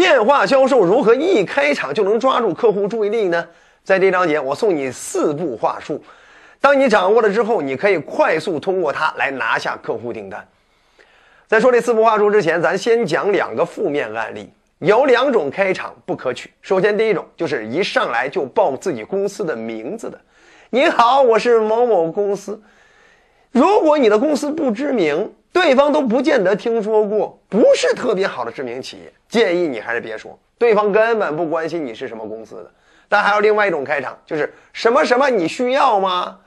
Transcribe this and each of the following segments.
电话销售如何一开场就能抓住客户注意力呢？在这章节，我送你四步话术。当你掌握了之后，你可以快速通过它来拿下客户订单。在说这四步话术之前，咱先讲两个负面案例。有两种开场不可取。首先，第一种就是一上来就报自己公司的名字的。你好，我是某某公司。如果你的公司不知名，对方都不见得听说过，不是特别好的知名企业，建议你还是别说，对方根本不关心你是什么公司的。但还有另外一种开场，就是什么什么你需要吗？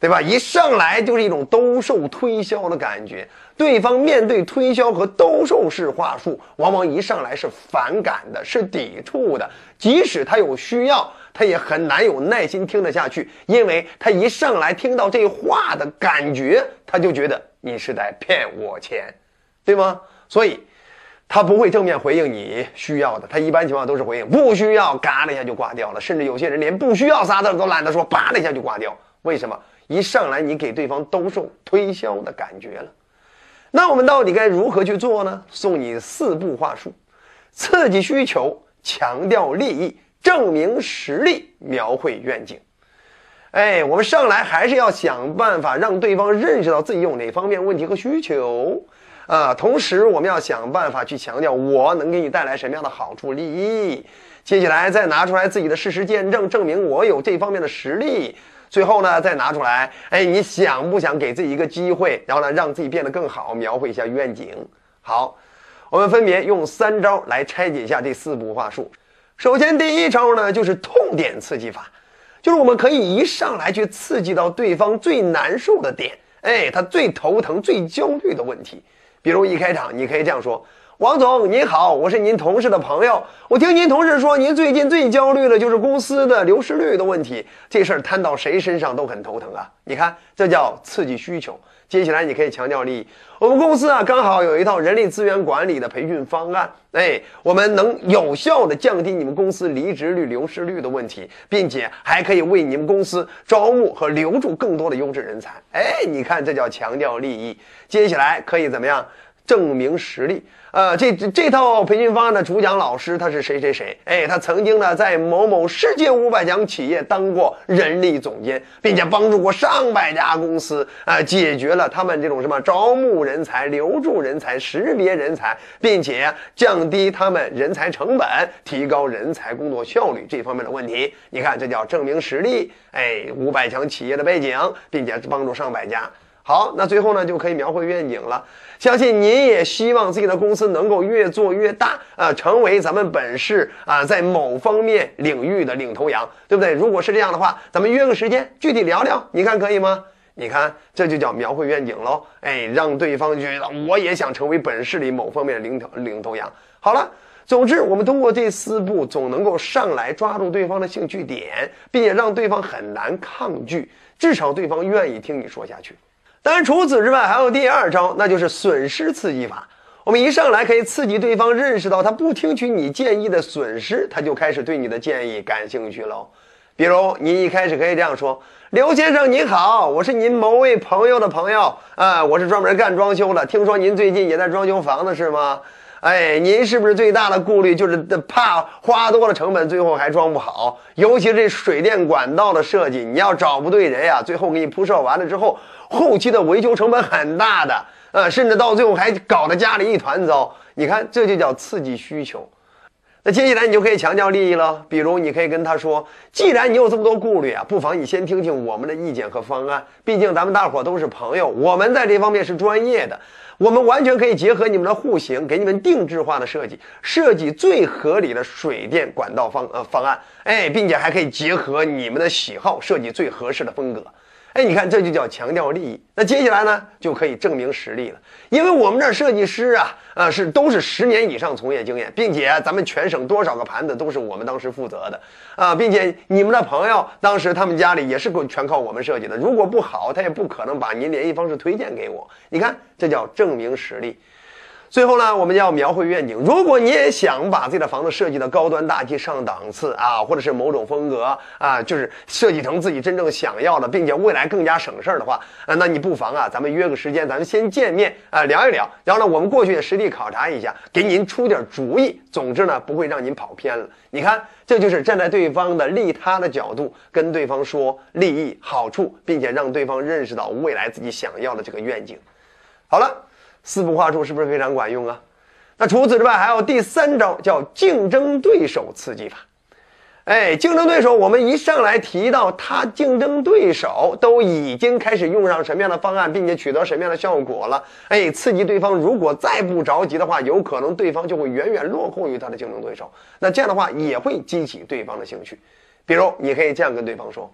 对吧？一上来就是一种兜售推销的感觉，对方面对推销和兜售式话术，往往一上来是反感的，是抵触的。即使他有需要，他也很难有耐心听得下去，因为他一上来听到这话的感觉，他就觉得你是在骗我钱，对吗？所以，他不会正面回应你需要的，他一般情况都是回应不需要，嘎的一下就挂掉了。甚至有些人连不需要仨字都懒得说，叭的一下就挂掉。为什么？一上来你给对方兜售推销的感觉了，那我们到底该如何去做呢？送你四步话术：刺激需求，强调利益，证明实力，描绘愿景。哎，我们上来还是要想办法让对方认识到自己有哪方面问题和需求啊。同时，我们要想办法去强调我能给你带来什么样的好处利益。接下来再拿出来自己的事实见证，证明我有这方面的实力。最后呢，再拿出来，哎，你想不想给自己一个机会，然后呢，让自己变得更好，描绘一下愿景？好，我们分别用三招来拆解一下这四步话术。首先，第一招呢，就是痛点刺激法，就是我们可以一上来去刺激到对方最难受的点，哎，他最头疼、最焦虑的问题。比如一开场，你可以这样说。王总您好，我是您同事的朋友。我听您同事说，您最近最焦虑的就是公司的流失率的问题。这事儿摊到谁身上都很头疼啊！你看，这叫刺激需求。接下来你可以强调利益。我们公司啊，刚好有一套人力资源管理的培训方案，哎，我们能有效的降低你们公司离职率、流失率的问题，并且还可以为你们公司招募和留住更多的优质人才。哎，你看，这叫强调利益。接下来可以怎么样？证明实力，呃，这这套培训方案的主讲老师他是谁谁谁？哎，他曾经呢在某某世界五百强企业当过人力总监，并且帮助过上百家公司，啊，解决了他们这种什么招募人才、留住人才、识别人才，并且降低他们人才成本、提高人才工作效率这方面的问题。你看，这叫证明实力，哎，五百强企业的背景，并且帮助上百家。好，那最后呢就可以描绘愿景了。相信您也希望自己的公司能够越做越大，呃，成为咱们本市啊在某方面领域的领头羊，对不对？如果是这样的话，咱们约个时间具体聊聊，你看可以吗？你看这就叫描绘愿景喽。哎，让对方觉得我也想成为本市里某方面的领头领头羊。好了，总之我们通过这四步，总能够上来抓住对方的兴趣点，并且让对方很难抗拒，至少对方愿意听你说下去。当然，除此之外，还有第二招，那就是损失刺激法。我们一上来可以刺激对方认识到他不听取你建议的损失，他就开始对你的建议感兴趣喽。比如，您一开始可以这样说：“刘先生您好，我是您某位朋友的朋友，啊，我是专门干装修的。听说您最近也在装修房子是吗？哎，您是不是最大的顾虑就是怕花多了成本，最后还装不好？尤其这水电管道的设计，你要找不对人呀，最后给你铺设完了之后。”后期的维修成本很大的，呃，甚至到最后还搞得家里一团糟。你看，这就叫刺激需求。那接下来你就可以强调利益了，比如你可以跟他说：“既然你有这么多顾虑啊，不妨你先听听我们的意见和方案。毕竟咱们大伙都是朋友，我们在这方面是专业的，我们完全可以结合你们的户型，给你们定制化的设计，设计最合理的水电管道方呃方案。哎，并且还可以结合你们的喜好，设计最合适的风格。”哎，你看，这就叫强调利益。那接下来呢，就可以证明实力了。因为我们这设计师啊，呃，是都是十年以上从业经验，并且咱们全省多少个盘子都是我们当时负责的啊，并且你们的朋友当时他们家里也是全靠我们设计的。如果不好，他也不可能把您联系方式推荐给我。你看，这叫证明实力。最后呢，我们要描绘愿景。如果你也想把自己的房子设计的高端大气上档次啊，或者是某种风格啊，就是设计成自己真正想要的，并且未来更加省事儿的话，啊，那你不妨啊，咱们约个时间，咱们先见面啊，聊一聊。然后呢，我们过去也实地考察一下，给您出点主意。总之呢，不会让您跑偏了。你看，这就是站在对方的利他的角度，跟对方说利益好处，并且让对方认识到未来自己想要的这个愿景。好了。四步话术是不是非常管用啊？那除此之外，还有第三招叫竞争对手刺激法。哎，竞争对手，我们一上来提到他竞争对手都已经开始用上什么样的方案，并且取得什么样的效果了？哎，刺激对方，如果再不着急的话，有可能对方就会远远落后于他的竞争对手。那这样的话也会激起对方的兴趣。比如，你可以这样跟对方说。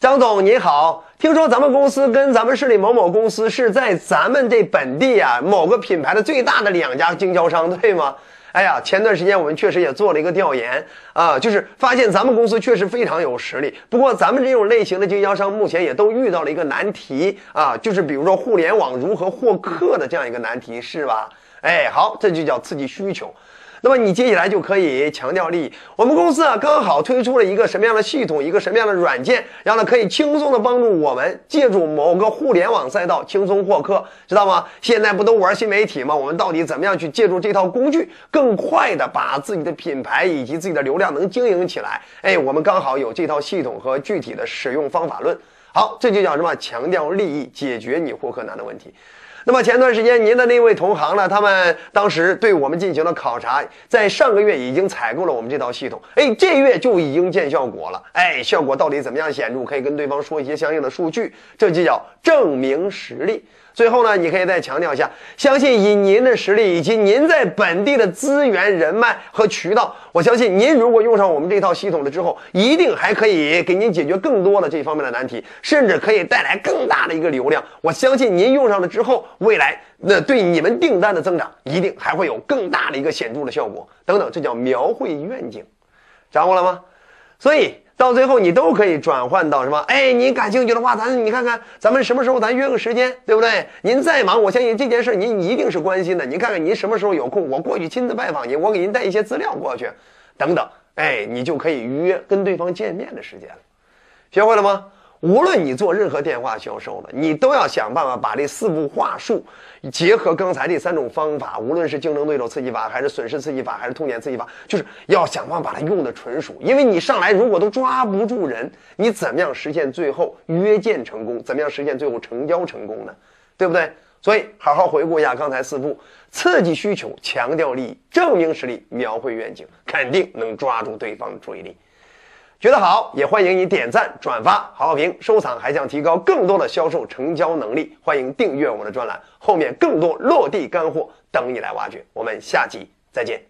张总您好，听说咱们公司跟咱们市里某某公司是在咱们这本地啊某个品牌的最大的两家经销商，对吗？哎呀，前段时间我们确实也做了一个调研啊，就是发现咱们公司确实非常有实力。不过咱们这种类型的经销商目前也都遇到了一个难题啊，就是比如说互联网如何获客的这样一个难题，是吧？哎，好，这就叫刺激需求。那么你接下来就可以强调利益。我们公司啊，刚好推出了一个什么样的系统，一个什么样的软件，然后呢，可以轻松的帮助我们借助某个互联网赛道轻松获客，知道吗？现在不都玩新媒体吗？我们到底怎么样去借助这套工具，更快的把自己的品牌以及自己的流量能经营起来？哎，我们刚好有这套系统和具体的使用方法论。好，这就叫什么？强调利益，解决你获客难的问题。那么前段时间您的那位同行呢？他们当时对我们进行了考察，在上个月已经采购了我们这套系统，哎，这月就已经见效果了，哎，效果到底怎么样显著？可以跟对方说一些相应的数据，这就叫证明实力。最后呢，你可以再强调一下，相信以您的实力以及您在本地的资源、人脉和渠道，我相信您如果用上我们这套系统了之后，一定还可以给您解决更多的这方面的难题，甚至可以带来更大的一个流量。我相信您用上了之后，未来那对你们订单的增长，一定还会有更大的一个显著的效果。等等，这叫描绘愿景，掌握了吗？所以。到最后，你都可以转换到什么？哎，您感兴趣的话，咱你看看，咱们什么时候咱约个时间，对不对？您再忙，我相信这件事您一定是关心的。您看看您什么时候有空，我过去亲自拜访您，我给您带一些资料过去，等等，哎，你就可以预约跟对方见面的时间了。学会了吗？无论你做任何电话销售的，你都要想办法把这四步话术结合刚才这三种方法，无论是竞争对手刺激法，还是损失刺激法，还是痛点刺激法，就是要想办法把它用的纯熟。因为你上来如果都抓不住人，你怎么样实现最后约见成功？怎么样实现最后成交成功呢？对不对？所以好好回顾一下刚才四步：刺激需求，强调利益，证明实力，描绘愿景，肯定能抓住对方的注意力。觉得好，也欢迎你点赞、转发、好好评、收藏，还想提高更多的销售成交能力，欢迎订阅我们的专栏，后面更多落地干货等你来挖掘。我们下期再见。